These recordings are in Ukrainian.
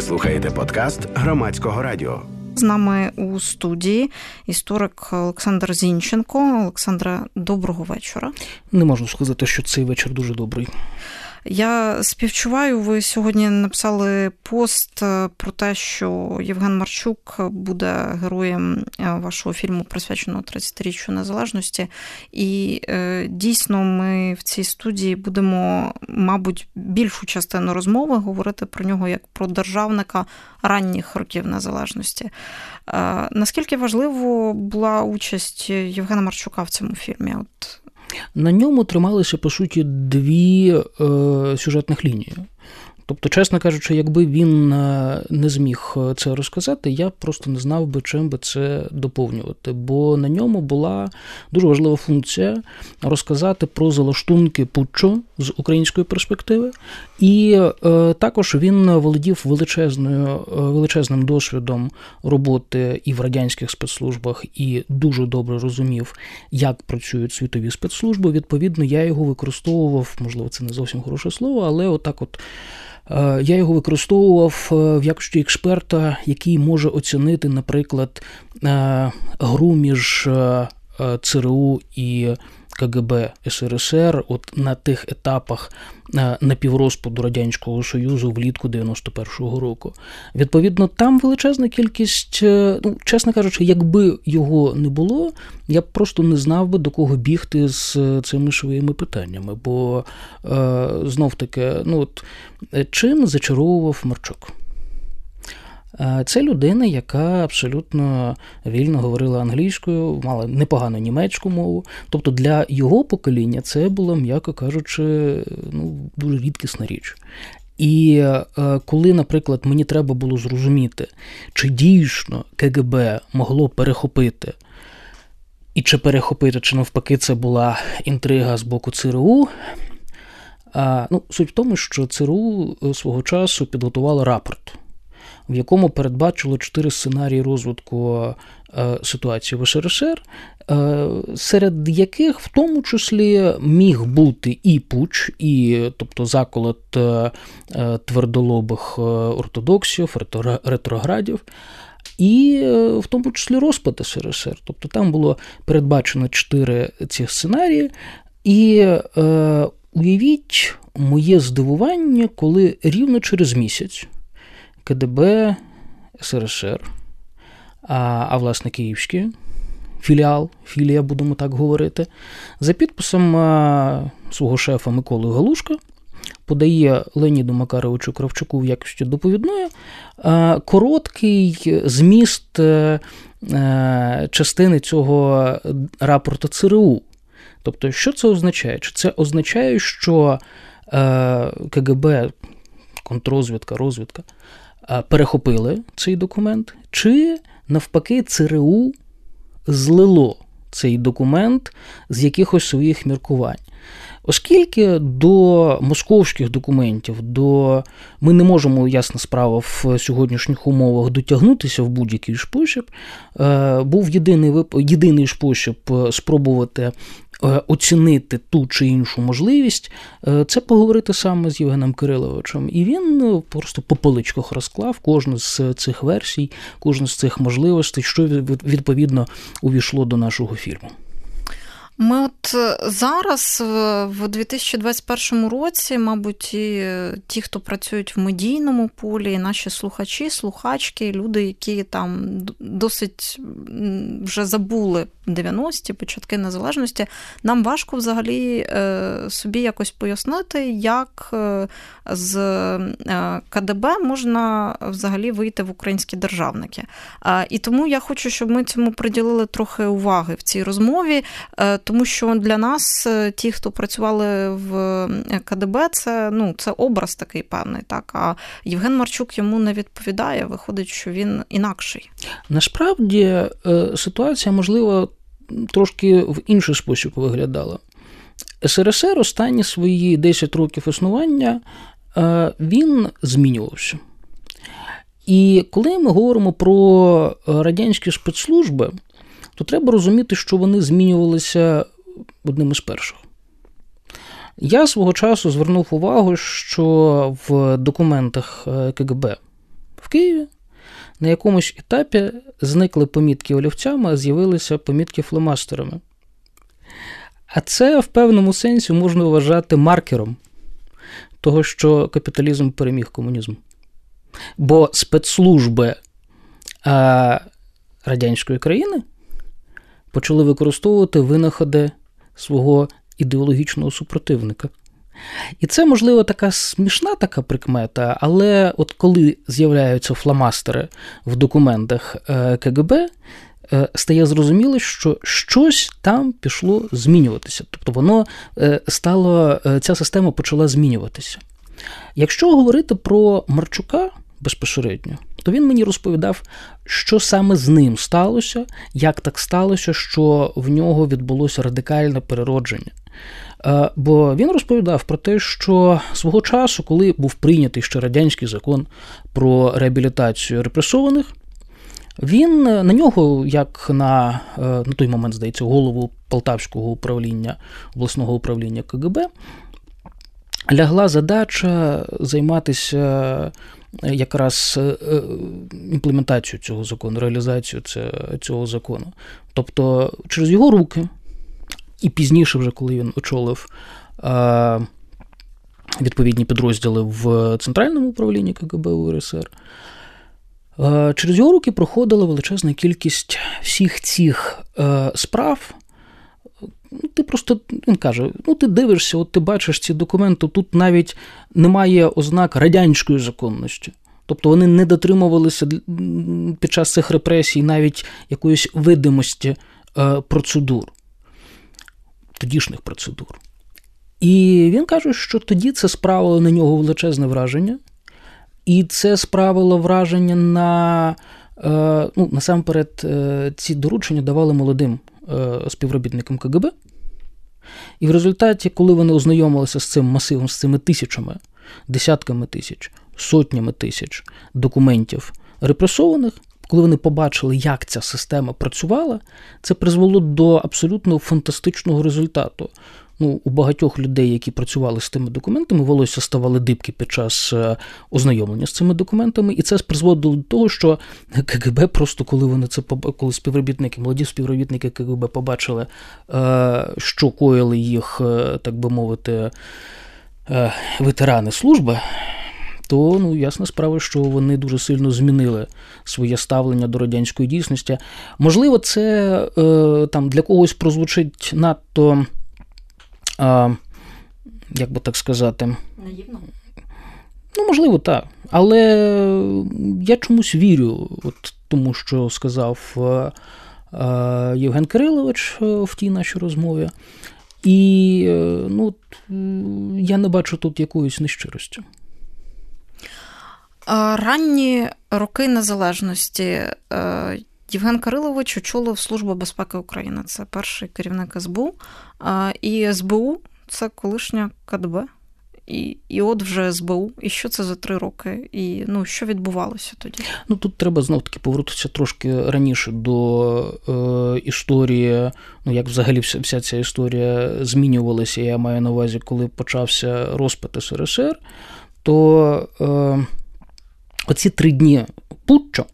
Ви слухаєте подкаст громадського радіо. З нами у студії історик Олександр Зінченко. Олександра, доброго вечора. Не можу сказати, що цей вечір дуже добрий. Я співчуваю. Ви сьогодні написали пост е, про те, що Євген Марчук буде героєм е, вашого фільму, присвяченого 30-річчю незалежності. І е, дійсно, ми в цій студії будемо, мабуть, більшу частину розмови говорити про нього як про державника ранніх років незалежності. Наскільки важливо була участь Євгена Марчука в цьому фільмі? От на ньому трималися, по суті, дві е, сюжетних лінії. Тобто, чесно кажучи, якби він е, не зміг е, це розказати, я просто не знав би, чим би це доповнювати. Бо на ньому була дуже важлива функція розказати про залаштунки путчу з української перспективи, і е, також він володів величезною е, величезним досвідом роботи і в радянських спецслужбах, і дуже добре розумів, як працюють світові спецслужби. Відповідно, я його використовував, можливо, це не зовсім хороше слово, але отак, от. Е, я його використовував е, в якості експерта, який може оцінити, наприклад, гру між ЦРУ і КГБ СРСР от на тих етапах напіврозпаду Радянського Союзу влітку 91-го року. Відповідно, там величезна кількість, ну, чесно кажучи, якби його не було, я б просто не знав би до кого бігти з цими своїми питаннями. Бо знов таки, ну от чим зачаровував Марчук? Це людина, яка абсолютно вільно говорила англійською, мала непогану німецьку мову. Тобто для його покоління це була, м'яко кажучи, ну, дуже рідкісна річ. І е, коли, наприклад, мені треба було зрозуміти, чи дійсно КГБ могло перехопити, і чи перехопити, чи навпаки, це була інтрига з боку ЦРУ. Ну, Суть в тому, що ЦРУ е, свого часу підготувало рапорт в якому передбачило чотири сценарії розвитку е, ситуації в СРСР, е, серед яких в тому числі міг бути і пуч, і тобто заколот е, твердолобих ортодоксів, ретроградів. І в тому числі розпад СРСР. Тобто там було передбачено чотири ці сценарії. І е, уявіть моє здивування, коли рівно через місяць КДБ СРСР, а, а власне Київський філіал, філія, будемо так говорити, за підписом свого шефа Миколи Галушка. Подає Леоніду Макаровичу Кравчуку в якості доповідної короткий зміст е, е, частини цього рапорту ЦРУ. Тобто, що це означає? Чи це означає, що е, КГБ, контррозвідка, розвідка перехопили цей документ, чи навпаки ЦРУ злило цей документ з якихось своїх міркувань. Оскільки до московських документів до ми не можемо, ясна справа, в сьогоднішніх умовах дотягнутися в будь-який спосіб, е, був єдиний єдиний спосіб спробувати Е, оцінити ту чи іншу можливість, е, це поговорити саме з Євгеном Кириловичем. І він ну, просто по поличках розклав кожну з цих версій, кожну з цих можливостей, що відповідно увійшло до нашого фільму. Ми от е, зараз, в 2021 році, мабуть, і ті, хто працюють в медійному полі, наші слухачі, слухачки, люди, які там досить вже забули 90-ті, початки незалежності, нам важко взагалі е, собі якось пояснити, як е, з КДБ можна взагалі вийти в українські державники. І тому я хочу, щоб ми цьому приділили трохи уваги в цій розмові тому що для нас, е, ті, хто працювали в е, КДБ, це ну, це образ такий певний. Так а Євген Марчук йому не відповідає. Виходить, що він інакший. Насправді е, ситуація можливо трошки в інший спосіб виглядала. СРСР останні свої 10 років існування він змінювався. І коли ми говоримо про радянські спецслужби, то треба розуміти, що вони змінювалися одним із перших. Я свого часу звернув увагу, що в документах е, КГБ в Києві. На якомусь етапі зникли помітки олівцями, а з'явилися помітки фломастерами. А це в певному сенсі можна вважати маркером того, що капіталізм переміг комунізм. Бо спецслужби а, радянської країни почали використовувати винаходи свого ідеологічного супротивника. І це, можливо, така смішна така прикмета, але от коли з'являються фломастери в документах е, КГБ, е, стає зрозуміло, що щось там пішло змінюватися. Тобто воно е, стало, ця система почала змінюватися. Якщо говорити про Марчука безпосередньо, то він мені розповідав, що саме з ним сталося, як так сталося, що в нього відбулося радикальне переродження. Е, бо він розповідав про те, що свого часу, коли був прийнятий ще радянський закон про реабілітацію репресованих, він на нього, як на е, на той момент, здається, голову Полтавського управління обласного управління КГБ, лягла задача займатися якраз е, імплементацією цього закону, реалізацією цього закону. Тобто, через його руки і пізніше, вже коли він очолив е, відповідні підрозділи в Центральному управлінні КГБ УРСР, е, через його руки проходила величезна кількість всіх цих е, справ. Ну, ти просто він каже: ну ти дивишся, от ти бачиш ці документи, тут навіть немає ознак радянської законності. Тобто вони не дотримувалися під час цих репресій навіть якоїсь видимості процедур тодішніх процедур. І він каже, що тоді це справило на нього величезне враження, і це справило враження на е, ну, насамперед, е, ці доручення давали молодим е, співробітникам КГБ. І в результаті, коли вони ознайомилися з цим масивом, з цими тисячами, десятками тисяч, сотнями тисяч документів репресованих, коли вони побачили, як ця система працювала, це призвело до абсолютно фантастичного результату. Ну, У багатьох людей, які працювали з тими документами, волосся ставали дибки під час е, ознайомлення з цими документами, і це призводило до того, що КГБ просто коли вони це коли співробітники, молоді співробітники КГБ побачили, е, що коїли їх, е, так би мовити, ветерани служби то ну ясна справа, що вони дуже сильно змінили своє ставлення до радянської дійсності. Можливо, це е, там для когось прозвучить надто, як би так сказати, наївно. Ну, можливо, так. Але я чомусь вірю, от тому, що сказав е, е Євген Кирилович е, в тій нашій розмові. І ну, я не бачу тут якоїсь нещирості. Ранні роки незалежності Євген Кирилович очолив Службу безпеки України. Це перший керівник СБУ. І СБУ це колишня КДБ. І і от вже СБУ. І що це за три роки? І ну, що відбувалося тоді? Ну тут треба знов таки повернутися трошки раніше до е, історії, ну як взагалі вся, вся ця історія змінювалася. Я маю на увазі, коли почався розпит СРСР, то. Е, оці три дні путчо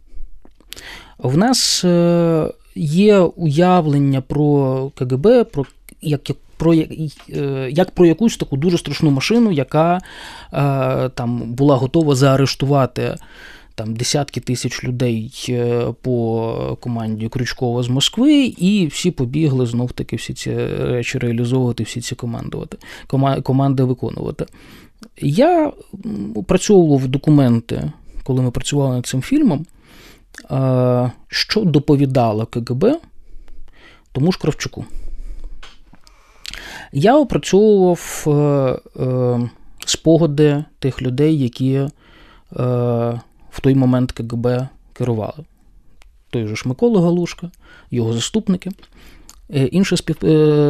в нас е, є уявлення про КГБ, про як про е, як про якусь таку дуже страшну машину, яка е, там була готова заарештувати там десятки тисяч людей по команді Крючкова з Москви, і всі побігли знов таки всі ці речі реалізовувати, всі ці командувати, команди виконувати. Я опрацьовував документи коли ми працювали над цим фільмом, що доповідало КГБ тому ж Кравчуку. Я опрацьовував е, е, спогади тих людей, які е, в той момент КГБ керували. Той же ж Микола Галушка, його заступники, інші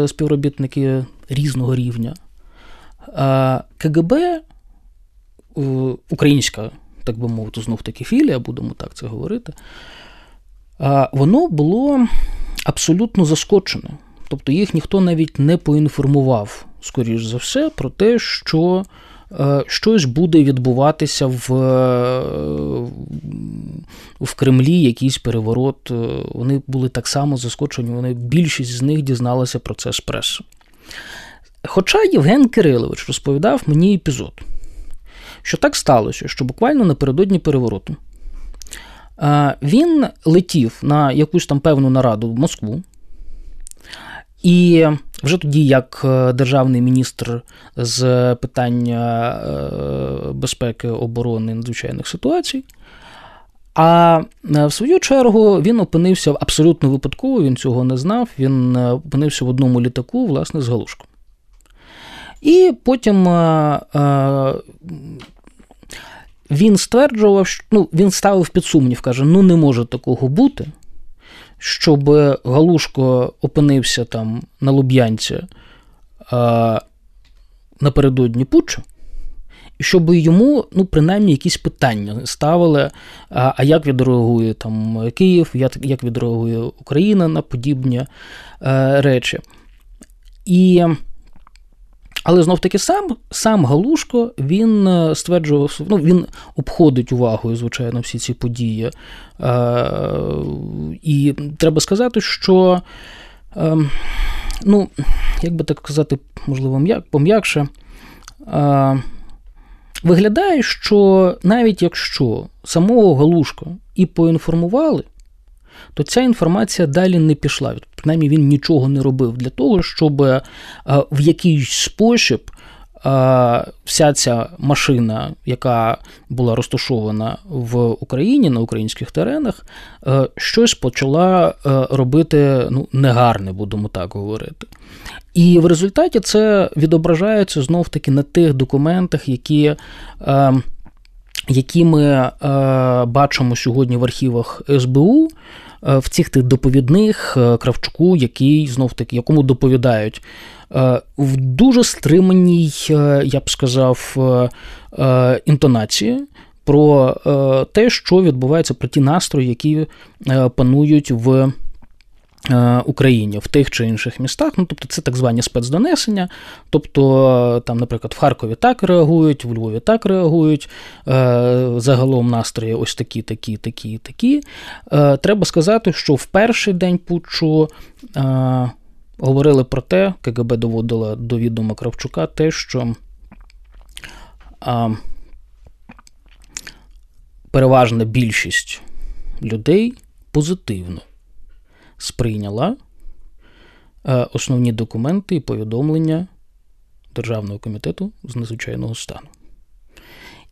співробітники різного рівня. КГБ, українська так би мовити, знов таки філія, будемо так це говорити, воно було абсолютно заскочене. Тобто їх ніхто навіть не поінформував, скоріш за все, про те, що щось буде відбуватися в в Кремлі, якийсь переворот. Вони були так само заскочені, вони більшість з них дізналася про це з преси. Хоча Євген Кирилович розповідав мені епізод, що так сталося, що буквально напередодні перевороту він летів на якусь там певну нараду в Москву. І вже тоді, як е, державний міністр з питання е, безпеки, оборони надзвичайних ситуацій. А е, в свою чергу він опинився абсолютно випадково, він цього не знав. Він опинився в одному літаку, власне, з Галушком. І потім він стверджував, що ну, він ставив під сумнів, каже: ну не може такого бути щоб Галушко опинився там на Луб'янці а, напередодні Путчу, щоб йому, ну, принаймні, якісь питання ставили, а а як відреагує там Київ, як як відреагує Україна на подібні а, речі. І але знов таки сам сам Галушко він е, стверджував, ну він обходить увагою, звичайно, всі ці події. Е, І треба сказати, що, е, ну, як би так сказати, можливо, пом'якше, е, виглядає, що навіть якщо самого Галушка і поінформували то ця інформація далі не пішла. Принаймні він нічого не робив для того, щоб е, в якийсь спосіб. Е, вся ця машина, яка була розташована в Україні на українських теренах, е, щось почала робити ну, негарне, будемо так говорити. І в результаті це відображається знов таки на тих документах, які які ми бачимо сьогодні в архівах СБУ. Е, в цих тих доповідних е, Кравчуку, який знов таки якому доповідають е, в дуже стриманій, я б сказав, інтонації. Про те, що відбувається про ті настрої, які панують в Україні в тих чи інших містах. Ну, тобто це так звані спецдонесення. Тобто, там, наприклад, в Харкові так реагують, в Львові так реагують. Е, загалом настрої ось такі, такі, такі, такі. Е, треба сказати, що в перший день путчу. Говорили про те, КГБ доводила до відома Кравчука те, що переважна більшість людей позитивно сприйняла е, основні документи і повідомлення Державного комітету з надзвичайного стану.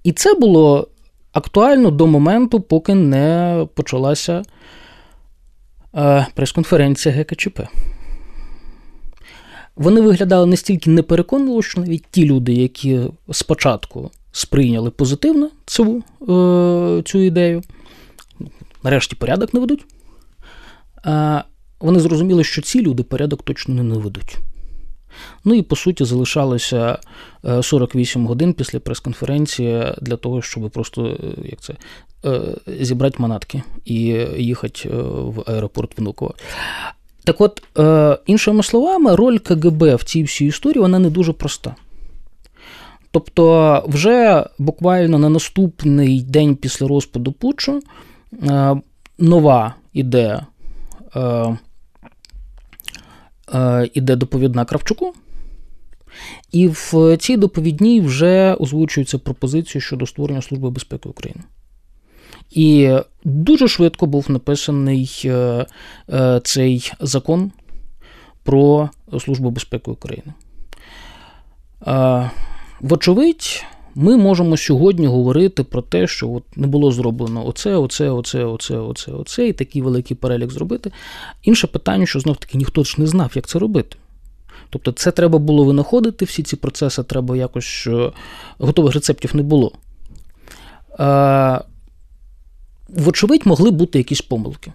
І це було актуально до моменту, поки не почалася е, прес-конференція ГКЧП. Вони виглядали настільки непереконливо, що навіть ті люди, які спочатку сприйняли позитивно цю, е, цю ідею, нарешті порядок не ведуть вони зрозуміли, що ці люди порядок точно не наведуть. Ну і по суті залишалося 48 е, годин після прес-конференції для того, щоб просто е, як це, е, зібрати манатки і їхати в аеропорт Внуково. Так от, іншими словами, роль КГБ в цій всій історії вона не дуже проста. Тобто, вже буквально на наступний день після розпаду Путчу нова ідея іде доповідна Кравчуку. І в цій доповідній вже озвучується пропозиція щодо створення Служби безпеки України. І дуже швидко був написаний е, цей закон про Службу безпеки України. Вочевидь, ми можемо сьогодні говорити про те, що от не було зроблено оце, оце, оце, оце, оце, оце, і такий великий перелік зробити. Інше питання, що знов таки ніхто ж не знав, як це робити. Тобто, це треба було винаходити, всі ці процеси треба якось готових рецептів не було. Вочевидь, могли бути якісь помилки.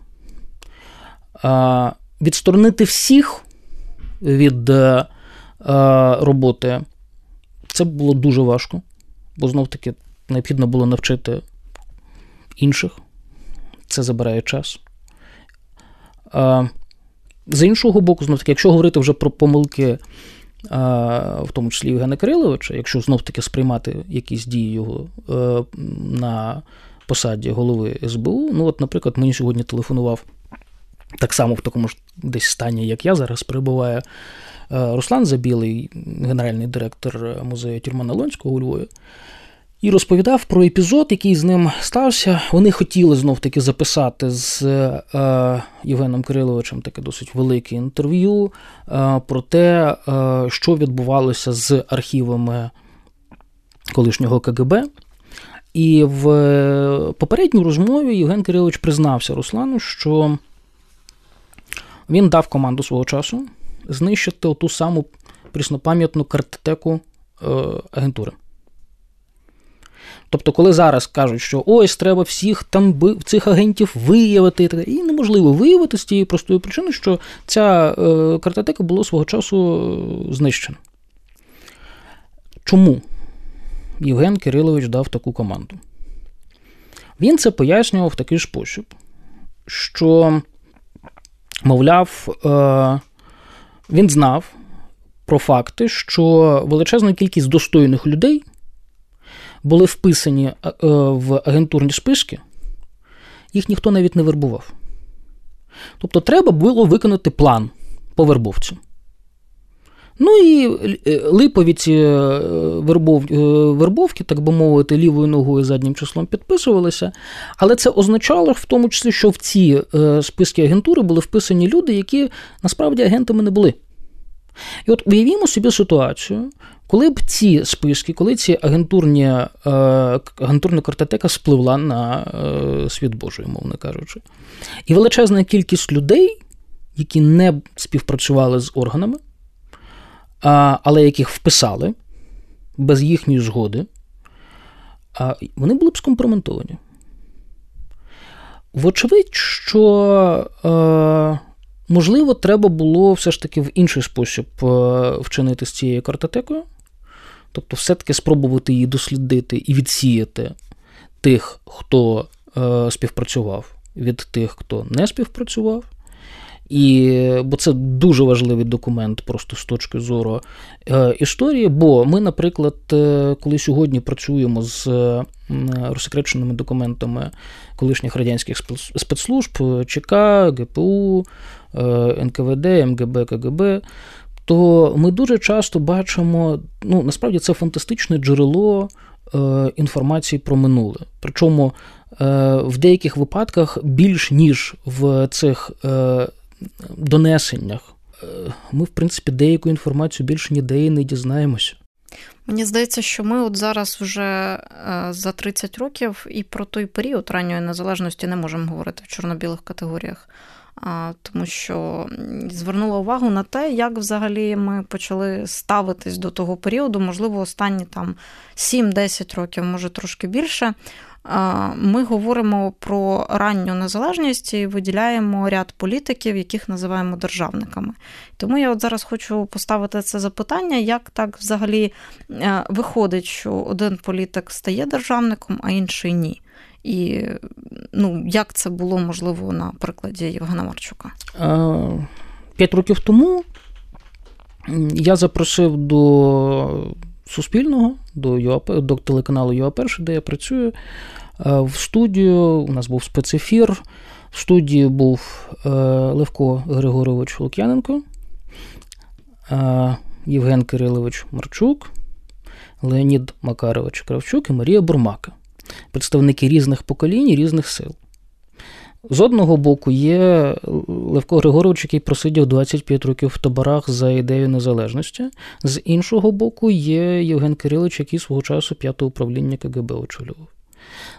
Відсторонити всіх від е, роботи це було дуже важко бо знов-таки необхідно було навчити інших. Це забирає час. З іншого боку, знов таки, якщо говорити вже про помилки в тому числі Євгена Кириловича, якщо знов-таки сприймати якісь дії його е, на посаді голови СБУ. Ну, от, наприклад, мені сьогодні телефонував так само в такому ж десь стані, як я зараз перебуває е, Руслан Забілий, генеральний директор музею Тюрмана Лонського у Львові. І розповідав про епізод, який з ним стався. Вони хотіли знов-таки записати з е, Євгеном Кириловичем таке досить велике інтерв'ю е, про те, е, що відбувалося з архівами колишнього КГБ. І в попередній розмові Євген Кирилович признався Руслану, що він дав команду свого часу знищити ту саму пріснопам'ятну картотеку е, агентури. Тобто, коли зараз кажуть, що ось треба всіх там цих агентів виявити, і неможливо виявити з тієї простої причини, що ця е, картотека була свого часу е, знищена. Чому Євген Кирилович дав таку команду? Він це пояснював в такий спосіб, що, мовляв, е, він знав про факти, що величезна кількість достойних людей були вписані е, в агентурні списки, їх ніхто навіть не вербував. Тобто, треба було виконати план по вербовці. Ну і е, липові ці е, вербов, вербовки, так би мовити, лівою ногою заднім числом підписувалися. Але це означало в тому числі, що в ці списки агентури були вписані люди, які насправді агентами не були. І от уявімо собі ситуацію, коли б ці списки, коли ці агентурні, е, агентурна картотека спливла на е, світ Божий, мовно кажучи, і величезна кількість людей, які не співпрацювали з органами, але яких вписали без їхньої згоди, вони були б скомпроментовані. Вочевидь, що е, можливо, треба було все ж таки в інший спосіб вчинити з цією картотекою. Тобто, все-таки спробувати її дослідити і відсіяти тих, хто е, співпрацював, від тих, хто не співпрацював. І, Бо це дуже важливий документ просто з точки зору е, історії. Бо ми, наприклад, е, коли сьогодні працюємо з е, розсекреченими документами колишніх радянських спецслужб ЧК, ГПУ, е, НКВД, МГБ, КГБ, то ми дуже часто бачимо, ну насправді це фантастичне джерело е, інформації про минуле. Причому е, в деяких випадках більш ніж в цих е, донесеннях, е, ми, в принципі, деяку інформацію більше ніде і не дізнаємося. Мені здається, що ми от зараз вже е, за 30 років і про той період ранньої незалежності не можемо говорити в чорно-білих категоріях тому що звернула увагу на те, як взагалі ми почали ставитись до того періоду, можливо, останні там 7-10 років, може трошки більше. Ми говоримо про ранню незалежність і виділяємо ряд політиків, яких називаємо державниками. Тому я от зараз хочу поставити це запитання, як так взагалі е, виходить, що один політик стає державником, а інший ні. І ну, як це було можливо на прикладі Євгена Марчука? П'ять років тому я запросив до Суспільного, до ЮАП, до телеканалу ЮА1, де я працюю. В студію у нас був спецефір. В студії був е, Левко Григорович Лук'яненко, Євген Кирилович Марчук, Леонід Макарович Кравчук і Марія Бурмака представники різних поколінь різних сил. З одного боку, є Левко Григорович, який просидів 25 років в таборах за ідею незалежності. З іншого боку, є Євген Кирилович, який свого часу п'яте управління КГБ очолював.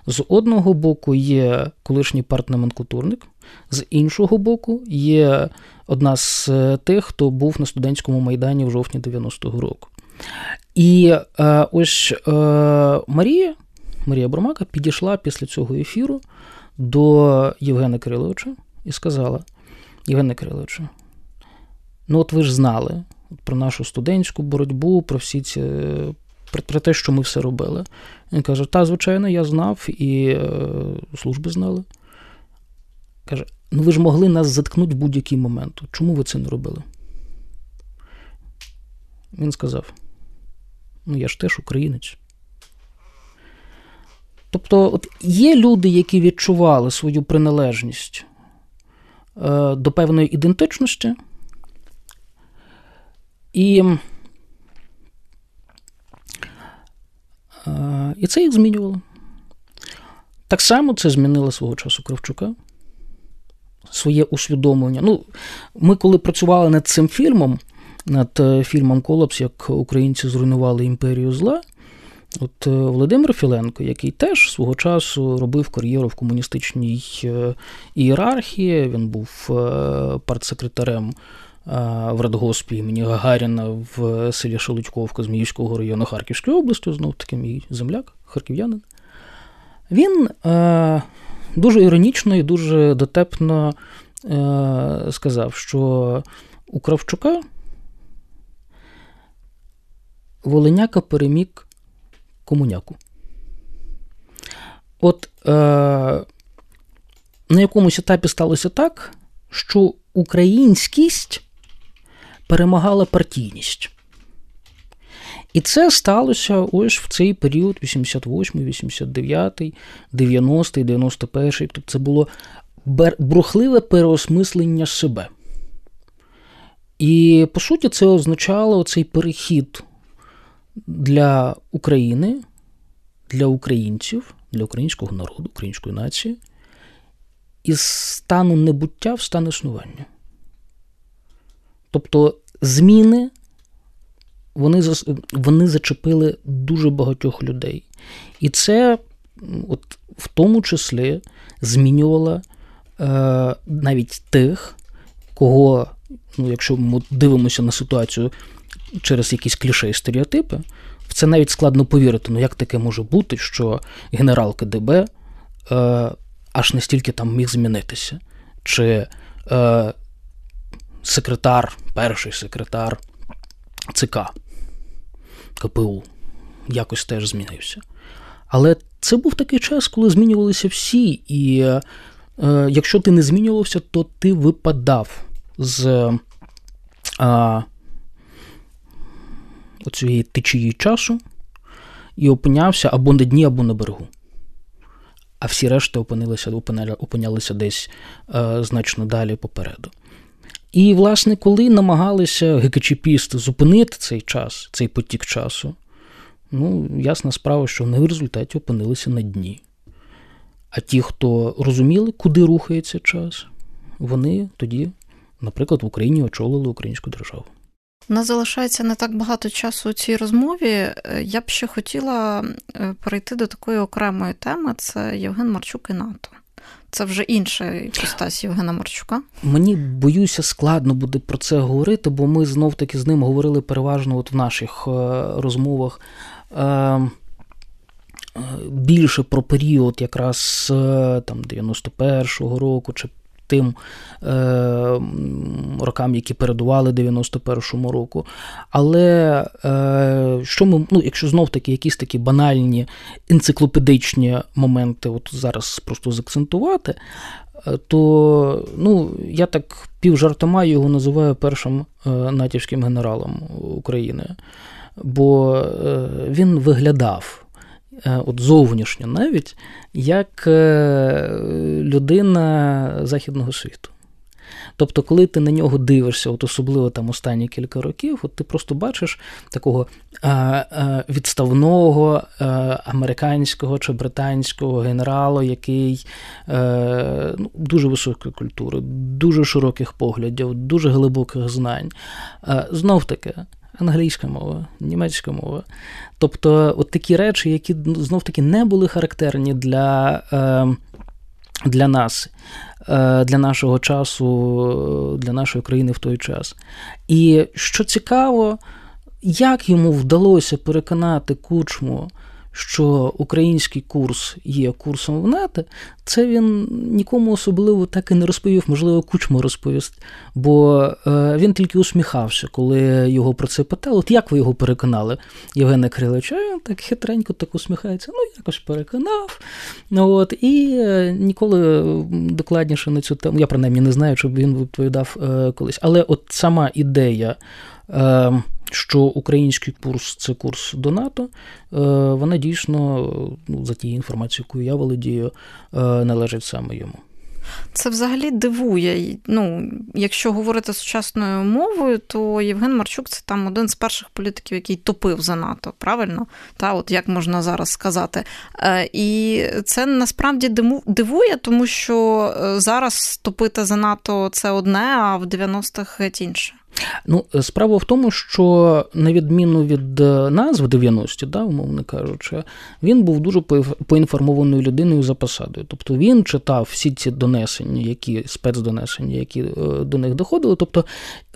З одного боку є колишній партноменкультурник, з іншого боку, є одна з тих, хто був на студентському майдані в жовтні 90-го року. І е, ось е, Марія. Марія Бурмака підійшла після цього ефіру до Євгена Кириловича і сказала: Євгене Кириловичу, ну от ви ж знали про нашу студентську боротьбу, про всі ці. Про те, що ми все робили. Він каже: та, звичайно, я знав і е, служби знали. Каже: ну ви ж могли нас заткнути в будь-який момент. Чому ви це не робили? Він сказав: Ну, я ж теж українець. Тобто, от є люди, які відчували свою приналежність е, до певної ідентичності, і е, і це їх змінювало. Так само це змінило свого часу Кравчука. Своє усвідомлення. Ну, Ми, коли працювали над цим фільмом, над е, фільмом Колапс, як українці зруйнували імперію зла. От е, Володимир Філенко, який теж свого часу робив кар'єру в комуністичній е, ієрархії, він був партсекретарем в радгоспі імені Гагаріна в селі Шелудьковка Зміївського району Харківської області, знов таки мій земляк, харків'янин. Він е, дуже іронічно і дуже дотепно е, сказав, що у Кравчука Волиняка переміг комуняку. От е, на якомусь етапі сталося так, що українськість перемагала партійність. І це сталося ось в цей період 88, 89, 90, 91. Тобто це було брухливе переосмислення себе. І, по суті, це означало цей перехід для України, для українців, для українського народу, української нації із стану небуття в стан існування. Тобто зміни вони вони зачепили дуже багатьох людей. І це от, в тому числі змінювало е, навіть тих, кого, ну, якщо ми дивимося на ситуацію через якісь кліше і стереотипи, в це навіть складно повірити. Ну як таке може бути, що генерал КДБ е, аж настільки там міг змінитися? Чи е, секретар, перший секретар ЦК КПУ якось теж змінився. Але це був такий час, коли змінювалися всі, і е, якщо ти не змінювався, то ти випадав з е, оцієї течії часу і опинявся або на дні, або на берегу. А всі решти опинилися, опинялися десь е, значно далі попереду. І, власне, коли намагалися ГКЧПісти зупинити цей час, цей потік часу, ну, ясна справа, що вони в результаті опинилися на дні. А ті, хто розуміли, куди рухається час, вони тоді, наприклад, в Україні очолили українську державу. У нас залишається не так багато часу у цій розмові. Я б ще хотіла е, перейти до такої окремої теми: це Євген Марчук і НАТО. Це вже інша іпостась Євгена Марчука. Мені боюся, складно буде про це говорити, бо ми знов таки з ним говорили переважно от в наших е, розмовах. Е, е, більше про період якраз там 91-го року чи тим е, рокам, які передували 91-му року. Але е, що ми, ну, якщо знов таки якісь такі банальні енциклопедичні моменти, от зараз просто закцентувати, е, то ну, я так півжартома його називаю першим е, натівським генералом України. Бо е, він виглядав от зовнішньо навіть, як е, людина західного світу. Тобто, коли ти на нього дивишся, от особливо там останні кілька років, от ти просто бачиш такого а, відставного американського чи британського генерала, який е, ну, дуже високої культури, дуже широких поглядів, дуже глибоких знань. Знов таки, англійська мова, німецька мова. Тобто, от такі речі, які ну, знов таки не були характерні для, е, для нас. Е, для нашого часу, для нашої країни в той час. І що цікаво, як йому вдалося переконати кучму що український курс є курсом в НАТО, це він нікому особливо так і не розповів, можливо, кучмо розповість, бо е, він тільки усміхався, коли його про це питали. От як ви його переконали, Євгена Крилича? Він так хитренько так усміхається, ну, якось переконав. От, І е, ніколи докладніше на цю тему, я принаймні не знаю, щоб він відповідав е, колись. Але от сама ідея що український курс це курс до НАТО, вона дійсно, ну, за тією інформацією, яку я володію, належить саме йому. Це взагалі дивує. Ну, Якщо говорити сучасною мовою, то Євген Марчук це там один з перших політиків, який топив за НАТО, правильно? Та, от Як можна зараз сказати. Е, і це насправді дивує, тому що е, зараз топити за НАТО це одне, а в 90-х геть інше. Ну, справа в тому, що на відміну від е, нас в 90-ті, да, умовно кажучи, він був дуже поінформованою людиною за посадою. Тобто він читав всі ці донесення, які спецдонесення, які е, до них доходили. Тобто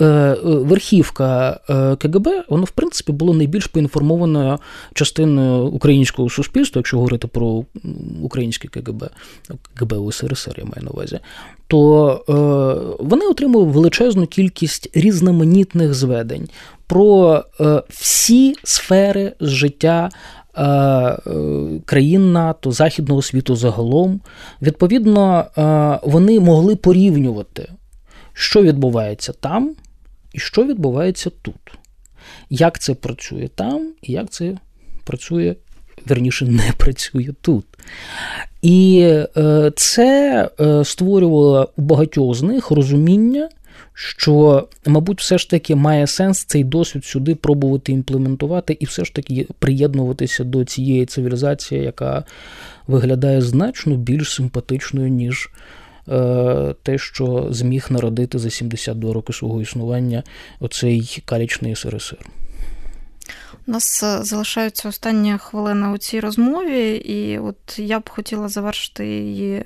е, верхівка КГБ, воно в принципі було найбільш поінформованою частиною українського суспільства, якщо говорити про українське КГБ, КГБ УСРСР, я маю на увазі, то вони отримали величезну кількість різних різноманітних зведень про е, всі сфери життя. Е, е, країн НАТО, Західного світу загалом, відповідно, вони могли порівнювати, що відбувається там і що відбувається тут. Як це працює там, і як це працює, верніше, не працює тут. І це створювало у багатьох з них розуміння, що, мабуть, все ж таки має сенс цей досвід сюди пробувати імплементувати і все ж таки приєднуватися до цієї цивілізації, яка виглядає значно більш симпатичною, ніж е, те, що зміг народити за 72 роки свого існування оцей калічний СРСР. У нас е, залишаються останні хвилини у цій розмові, і от я б хотіла завершити її е,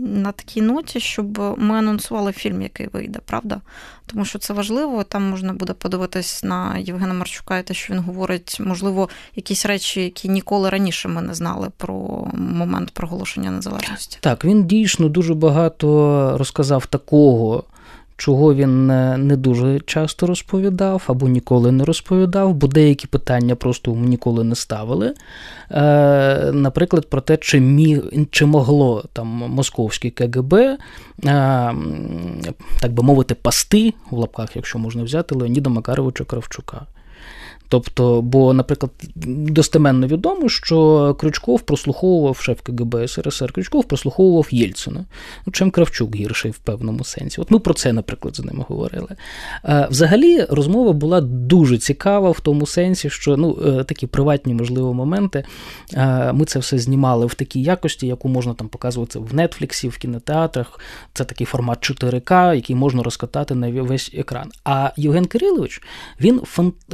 на такій ноті, щоб ми анонсували фільм, який вийде, правда? Тому що це важливо. Там можна буде подивитись на Євгена Марчука і те, що він говорить, можливо, якісь речі, які ніколи раніше ми не знали про момент проголошення незалежності. Так, він дійсно дуже багато розказав такого чого він не дуже часто розповідав або ніколи не розповідав, бо деякі питання просто ніколи не ставили. Е, наприклад, про те, чи міг, чи могло там московське КГБ, е, так би мовити, пасти в лапках, якщо можна взяти, Леоніда Макаровича Кравчука. Тобто, бо, наприклад, достеменно відомо, що Крючков прослуховував шеф КГБ СРСР, Крючков прослуховував Єльцина. Ну, чим Кравчук гірший в певному сенсі. От ми про це, наприклад, з ними говорили. Взагалі, розмова була дуже цікава в тому сенсі, що ну, е, такі приватні, можливо, моменти. Ми це все знімали в такій якості, яку можна там показувати в Нетфліксі, в кінотеатрах. Це такий формат 4К, який можна розкатати на весь екран. А Євген Кирилович, він,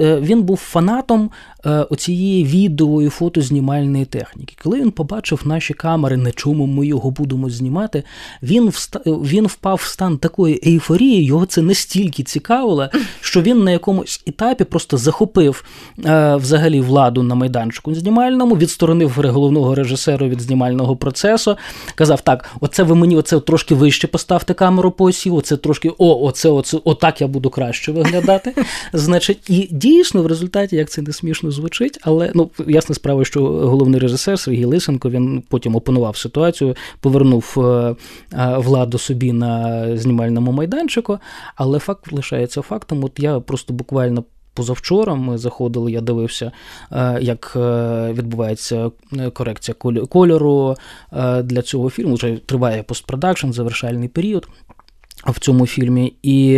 е, він був фанатом оцієї відео і фотознімальної техніки. Коли він побачив наші камери, на чому ми його будемо знімати, він вста... він впав в стан такої ейфорії, його це настільки цікавило, що він на якомусь етапі просто захопив е, взагалі владу на майданчику знімальному, відсторонив головного режисера від знімального процесу, казав: так, оце ви мені оце трошки вище поставте камеру по осі, оце трошки, о, оце, оце, отак я буду краще виглядати. Значить, і дійсно в результаті результаті, як це не смішно звучить, але ну ясна справа, що головний режисер Сергій Лисенко він потім опанував ситуацію, повернув е, е, владу собі на знімальному майданчику. Але факт лишається фактом. От я просто буквально. Позавчора ми заходили, я дивився, е, як відбувається корекція кольору для цього фільму. Вже триває постпродакшн, завершальний період в цьому фільмі. І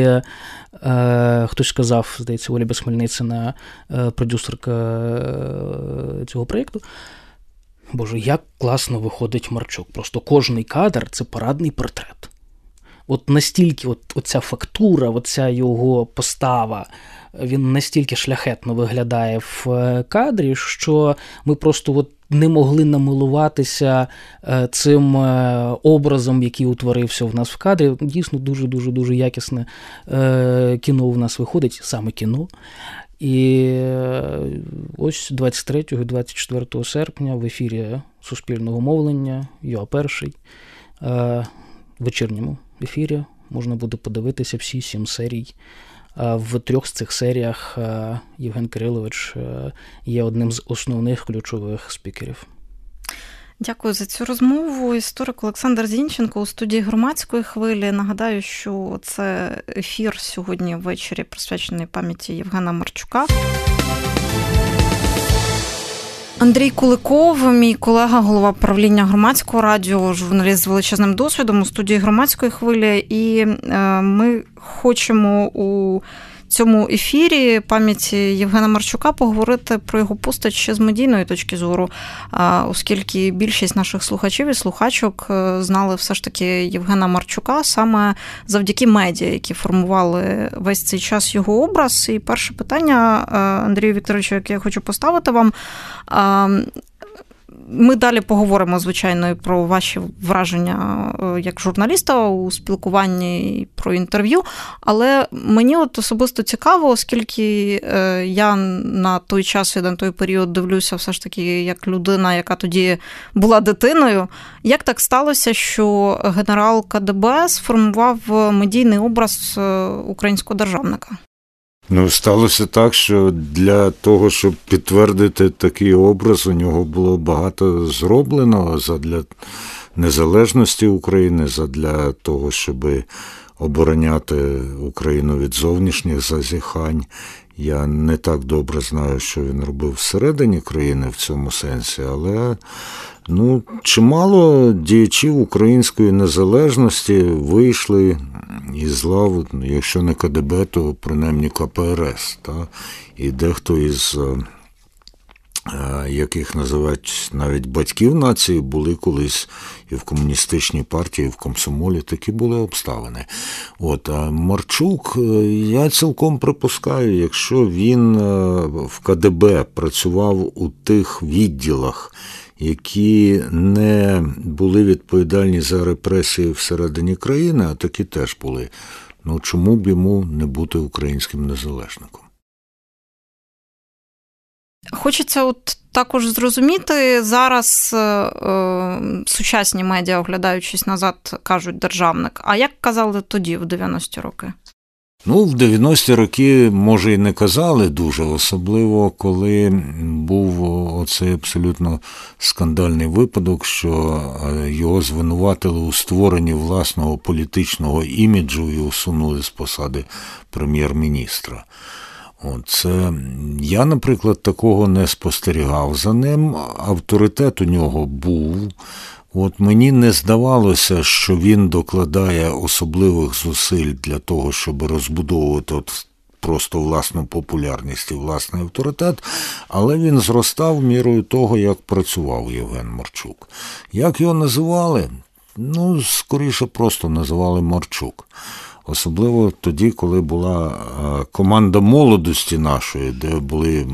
е, хтось сказав, здається, Оля Безхмельницина, е, продюсерка е, цього проєкту. Боже, як класно виходить Марчук. Просто кожний кадр це парадний портрет. От настільки от, оця фактура, оця його постава, він настільки шляхетно виглядає в е, кадрі, що ми просто от не могли намилуватися е, цим е, образом, який утворився в нас в кадрі. Дійсно, дуже-дуже дуже якісне кіно в нас виходить, саме кіно. І ось 23 і 24 серпня в ефірі Суспільного мовлення, його перший в вечірньому ефірі можна буде подивитися всі сім серій. В трьох з цих серіях Євген Кирилович є одним з основних ключових спікерів. Дякую за цю розмову. Історик Олександр Зінченко у студії громадської хвилі. Нагадаю, що це ефір сьогодні ввечері присвячений пам'яті Євгена Марчука. Андрій Куликов, мій колега, голова правління громадського радіо, журналіст з величезним досвідом у студії громадської хвилі. І е, ми хочемо у цьому ефірі пам'яті Євгена Марчука поговорити про його постать ще з медійної точки зору, оскільки більшість наших слухачів і слухачок е, знали все ж таки Євгена Марчука саме завдяки медіа, які формували весь цей час його образ. І перше питання, е, Андрію Вікторовичу, яке я хочу поставити вам. Ми далі поговоримо, звичайно, і про ваші враження е, як журналіста у спілкуванні і про інтерв'ю. Але мені от особисто цікаво, оскільки е, я на той час і на той період дивлюся, все ж таки, як людина, яка тоді була дитиною. Як так сталося, що генерал КДБ сформував медійний образ е, українського державника? Ну, сталося так, що для того, щоб підтвердити такий образ, у нього було багато зроблено задля незалежності України, задля того, щоб обороняти Україну від зовнішніх зазіхань. Я не так добре знаю, що він робив всередині країни в цьому сенсі, але ну, чимало діячів української незалежності вийшли із лав, якщо не КДБ, то принаймні КПРС. Та? І дехто із е, е, яких називають навіть батьків нації, були колись і в комуністичній партії, і в комсомолі такі були обставини. От, А Марчук, е, я цілком припускаю, якщо він в КДБ працював у тих відділах, які не були відповідальні за репресії всередині країни, а такі теж були. Ну чому б йому не бути українським незалежником? Хочеться от також зрозуміти зараз е, е, сучасні медіа, оглядаючись назад, кажуть державник. А як казали тоді, в 90-ті роки? Ну, в 90-ті роки, може, і не казали дуже, особливо коли був оцей абсолютно скандальний випадок, що е, його звинуватили у створенні власного політичного іміджу і усунули з посади прем'єр-міністра. Це я, наприклад, такого не спостерігав за ним. Авторитет у нього був. От мені не здавалося, що він докладає особливих зусиль для того, щоб розбудовувати от просто власну популярність і власний авторитет, але він зростав мірою того, як працював Євген Марчук. Як його називали? Ну, скоріше, просто називали Марчук. Особливо тоді, коли була е, команда молодості нашої, де були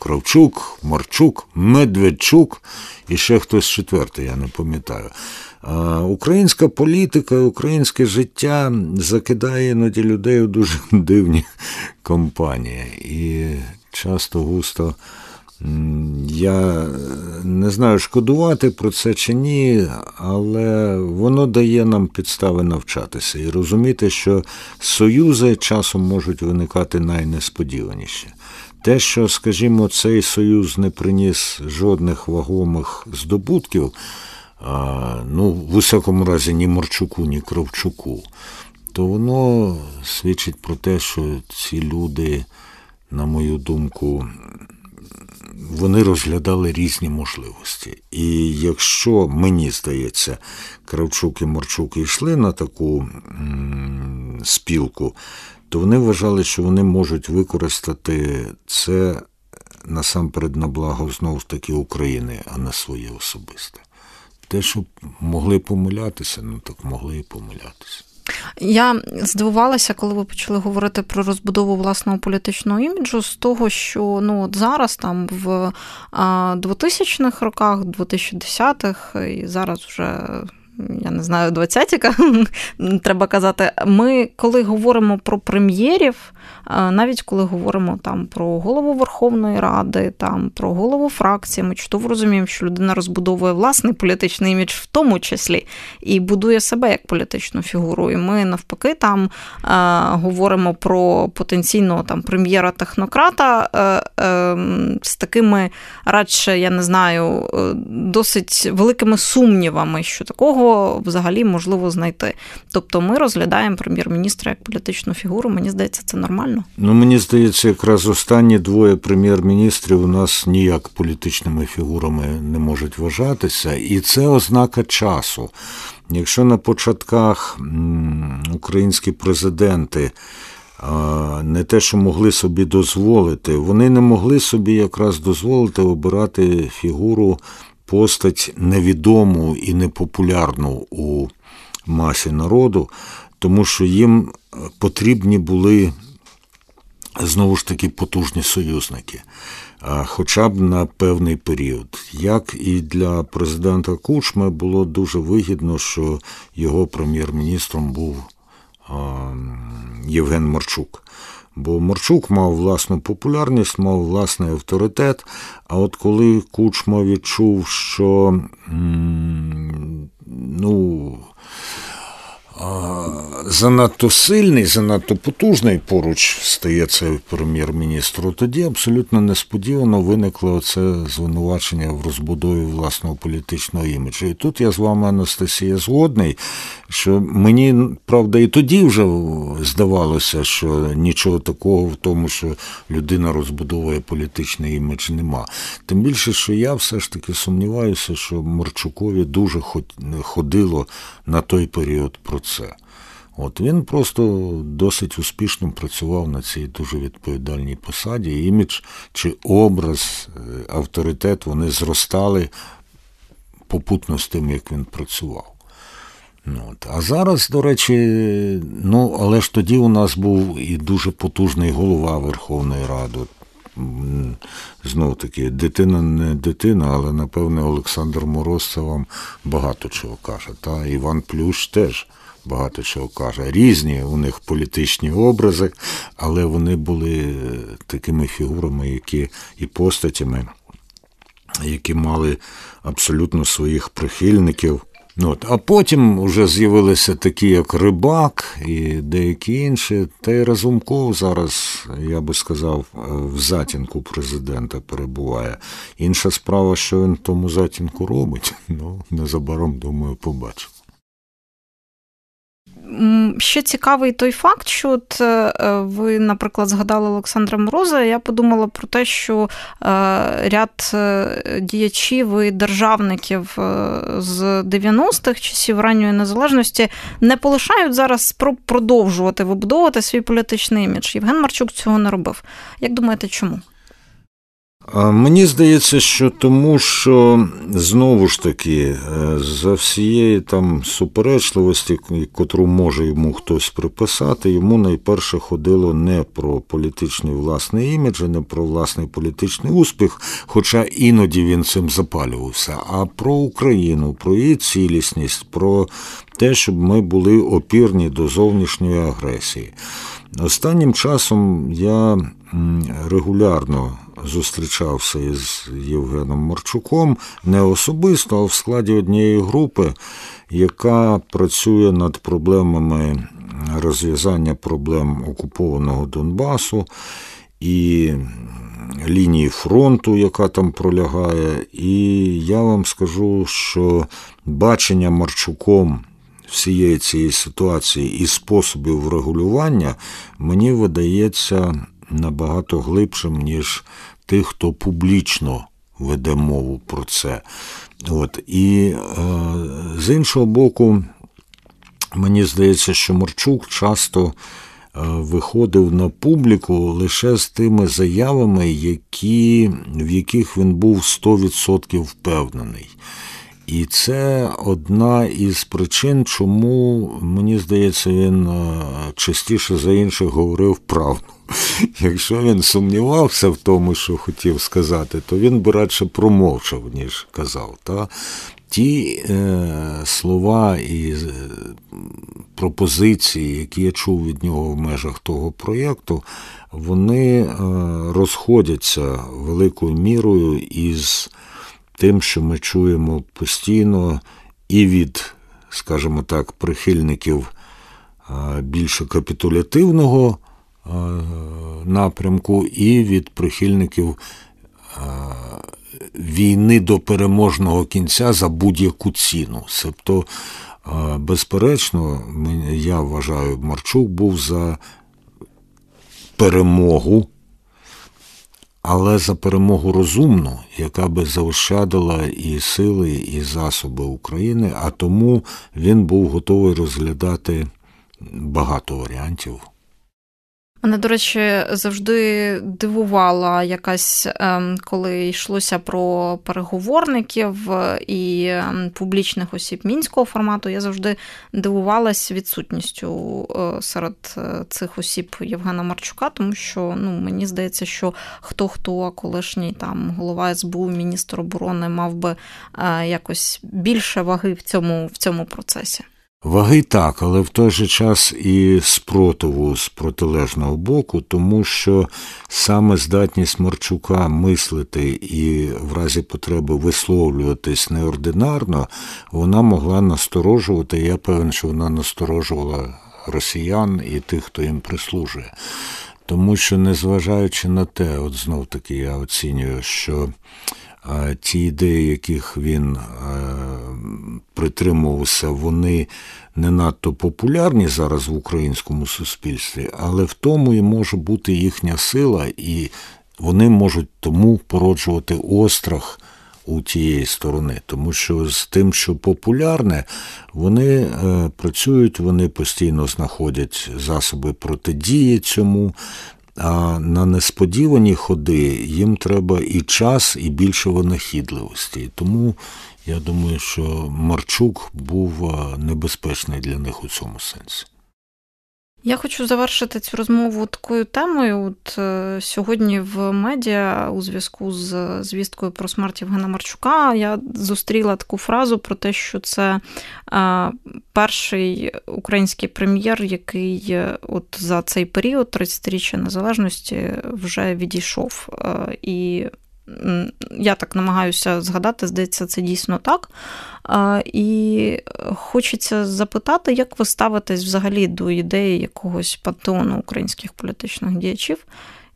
Кравчук, Марчук, Медведчук і ще хтось четвертий, я не пам'ятаю. Українська політика, українське життя закидає іноді людей у дуже дивні компанії. І часто густо я не знаю, шкодувати про це чи ні, але воно дає нам підстави навчатися і розуміти, що союзи часом можуть виникати найнесподіваніші. Те, що, скажімо, цей союз не приніс жодних вагомих здобутків, ну, в усякому разі, ні Морчуку, ні Кравчуку, то воно свідчить про те, що ці люди, на мою думку, вони розглядали різні можливості. І якщо мені здається, Кравчук і Морчук йшли на таку спілку, то вони вважали, що вони можуть використати це насамперед на благо знов таки України, а не своє особисте. Те, що могли помилятися, ну так могли і помилятися. Я здивувалася, коли ви почали говорити про розбудову власного політичного іміджу з того, що ну от зараз, там в 2000-х роках, 2010-х, і зараз вже я не знаю, двадцятіка, треба казати. Ми, коли говоримо про прем'єрів, навіть коли говоримо там про голову Верховної Ради, там про голову фракції, ми чудово розуміємо, що людина розбудовує власний політичний імідж в тому числі і будує себе як політичну фігуру. І ми навпаки там говоримо про потенційного там прем'єра-технократа е, е, з такими радше, я не знаю, е, досить великими сумнівами, що такого взагалі можливо знайти. Тобто ми розглядаємо прем'єр-міністра як політичну фігуру. Мені здається, це нормально. Ну мені здається, якраз останні двоє прем'єр-міністрів у нас ніяк політичними фігурами не можуть вважатися, і це ознака часу. Якщо на початках українські президенти не те, що могли собі дозволити, вони не могли собі якраз дозволити обирати фігуру постать невідому і непопулярну у масі народу, тому що їм потрібні були знову ж таки потужні союзники. Хоча б на певний період. Як і для президента Кучми було дуже вигідно, що його прем'єр-міністром був Євген Марчук. Бо Марчук мав власну популярність, мав власний авторитет. А от коли Кучма відчув, що ну, занадто сильний, занадто потужний поруч стає цей прем'єр-міністр, тоді абсолютно несподівано виникло це звинувачення в розбудові власного політичного іміджу. І тут я з вами, Анастасія, згодний, що мені, правда, і тоді вже здавалося, що нічого такого в тому, що людина розбудовує політичний імідж, нема. Тим більше, що я все ж таки сумніваюся, що Марчукові дуже ходило на той період про це. От Він просто досить успішно працював на цій дуже відповідальній посаді. Імідж чи образ, е, авторитет вони зростали попутно з тим, як він працював. Ну, от. А зараз, до речі, ну, але ж тоді у нас був і дуже потужний голова Верховної Ради. Знов таки, дитина не дитина, але напевне Олександр Мороз це вам багато чого каже. Та Іван Плющ теж багато чого каже. Різні у них політичні образи, але вони були такими фігурами, які і постатями, які мали абсолютно своїх прихильників. Ну, от. А потім вже з'явилися такі, як Рибак і деякі інші. Та й Разумков зараз, я би сказав, в затінку президента перебуває. Інша справа, що він в тому затінку робить, ну незабаром, думаю, побачимо. Ще цікавий той факт, що от е, ви, наприклад, згадали Олександра Мороза. Я подумала про те, що е, ряд е, діячів і державників з 90-х часів ранньої незалежності не полишають зараз спроб продовжувати вибудовувати свій політичний імідж. Євген Марчук цього не робив. Як думаєте, чому? Мені здається, що тому, що знову ж таки, е, за всієї там суперечливості, котру може йому хтось приписати, йому найперше ходило не про політичний власний імідж, не про власний політичний успіх, хоча іноді він цим запалювався, а про Україну, про її цілісність, про те, щоб ми були опірні до зовнішньої агресії. Останнім часом я регулярно зустрічався із Євгеном Марчуком не особисто, а в складі однієї групи, яка працює над проблемами розв'язання проблем окупованого Донбасу і лінії фронту, яка там пролягає. І я вам скажу, що бачення Марчуком. Всієї цієї ситуації і способів врегулювання мені видається набагато глибшим, ніж тих, хто публічно веде мову про це. От. І е, з іншого боку, мені здається, що Марчук часто е, виходив на публіку лише з тими заявами, які, в яких він був 100% впевнений. І це одна із причин, чому, мені здається, він е, частіше за інших говорив правду. Якщо він сумнівався в тому, що хотів сказати, то він би радше промовчав, ніж казав. Та? ті е, слова і е, пропозиції, які я чув від нього в межах того проєкту, вони е, розходяться великою мірою із тим, що ми чуємо постійно і від, скажімо так, прихильників більше капітулятивного напрямку, і від прихильників війни до переможного кінця за будь-яку ціну. Тобто, безперечно, я вважаю, Марчук був за перемогу. Але за перемогу розумну, яка би заощадила і сили, і засоби України, а тому він був готовий розглядати багато варіантів. Мене, до речі, завжди дивувала якась, ем, коли йшлося про переговорників і ем, публічних осіб мінського формату. Я завжди дивувалась відсутністю е, серед е, цих осіб Євгена Марчука, тому що ну, мені здається, що хто хто, колишній там голова СБУ, міністр оборони мав би е, якось більше ваги в цьому, в цьому процесі. Ваги так, але в той же час і спротиву з протилежного боку, тому що саме здатність Марчука мислити і в разі потреби висловлюватись неординарно, вона могла насторожувати. Я певен, що вона насторожувала росіян і тих, хто їм прислужує. Тому що, незважаючи на те, от знов таки я оцінюю, що ті ідеї, яких він притримувався, вони не надто популярні зараз в українському суспільстві, але в тому і може бути їхня сила, і вони можуть тому породжувати острах у тієї сторони, тому що з тим, що популярне, вони е, працюють, вони постійно знаходять засоби протидії цьому. А на несподівані ходи їм треба і час, і більше винахідливості. Тому я думаю, що Марчук був небезпечний для них у цьому сенсі. Я хочу завершити цю розмову такою темою. От е, сьогодні в медіа у зв'язку з звісткою про смерть Євгена Марчука я зустріла таку фразу про те, що це е, перший український прем'єр, який е, от за цей період 30-річчя незалежності вже відійшов. І я так намагаюся згадати, здається, це дійсно так. І хочеться запитати, як ви ставитесь взагалі до ідеї якогось пантеону українських політичних діячів,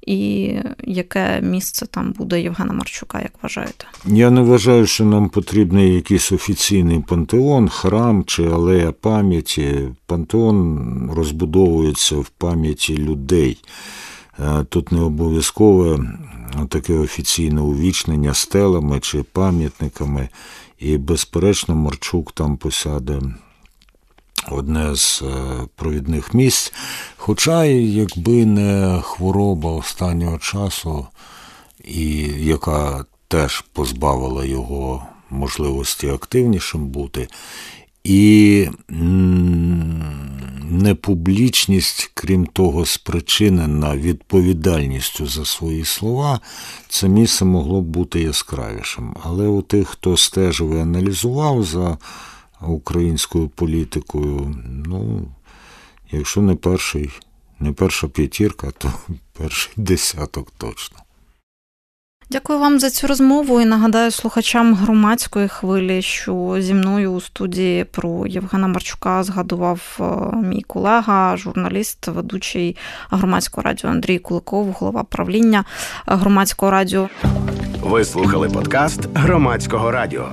і яке місце там буде Євгена Марчука, як вважаєте? Я не вважаю, що нам потрібний якийсь офіційний пантеон, храм чи алея пам'яті. Пантеон розбудовується в пам'яті людей. Е, тут не обов'язкове таке офіційне увічнення стелами чи пам'ятниками, і, безперечно, Марчук там посяде одне з е, провідних місць. Хоча, якби не хвороба останнього часу, і яка теж позбавила його можливості активнішим бути, і непублічність, крім того, спричинена відповідальністю за свої слова, це місце могло б бути яскравішим. Але у тих, хто стежив і аналізував за українською політикою, ну, якщо не перший, не перша п'ятірка, то перший десяток точно. Дякую вам за цю розмову і нагадаю слухачам громадської хвилі, що зі мною у студії про Євгена Марчука згадував е, мій колега, журналіст, ведучий громадського радіо Андрій Куликов, голова правління громадського радіо. Ви слухали подкаст громадського радіо.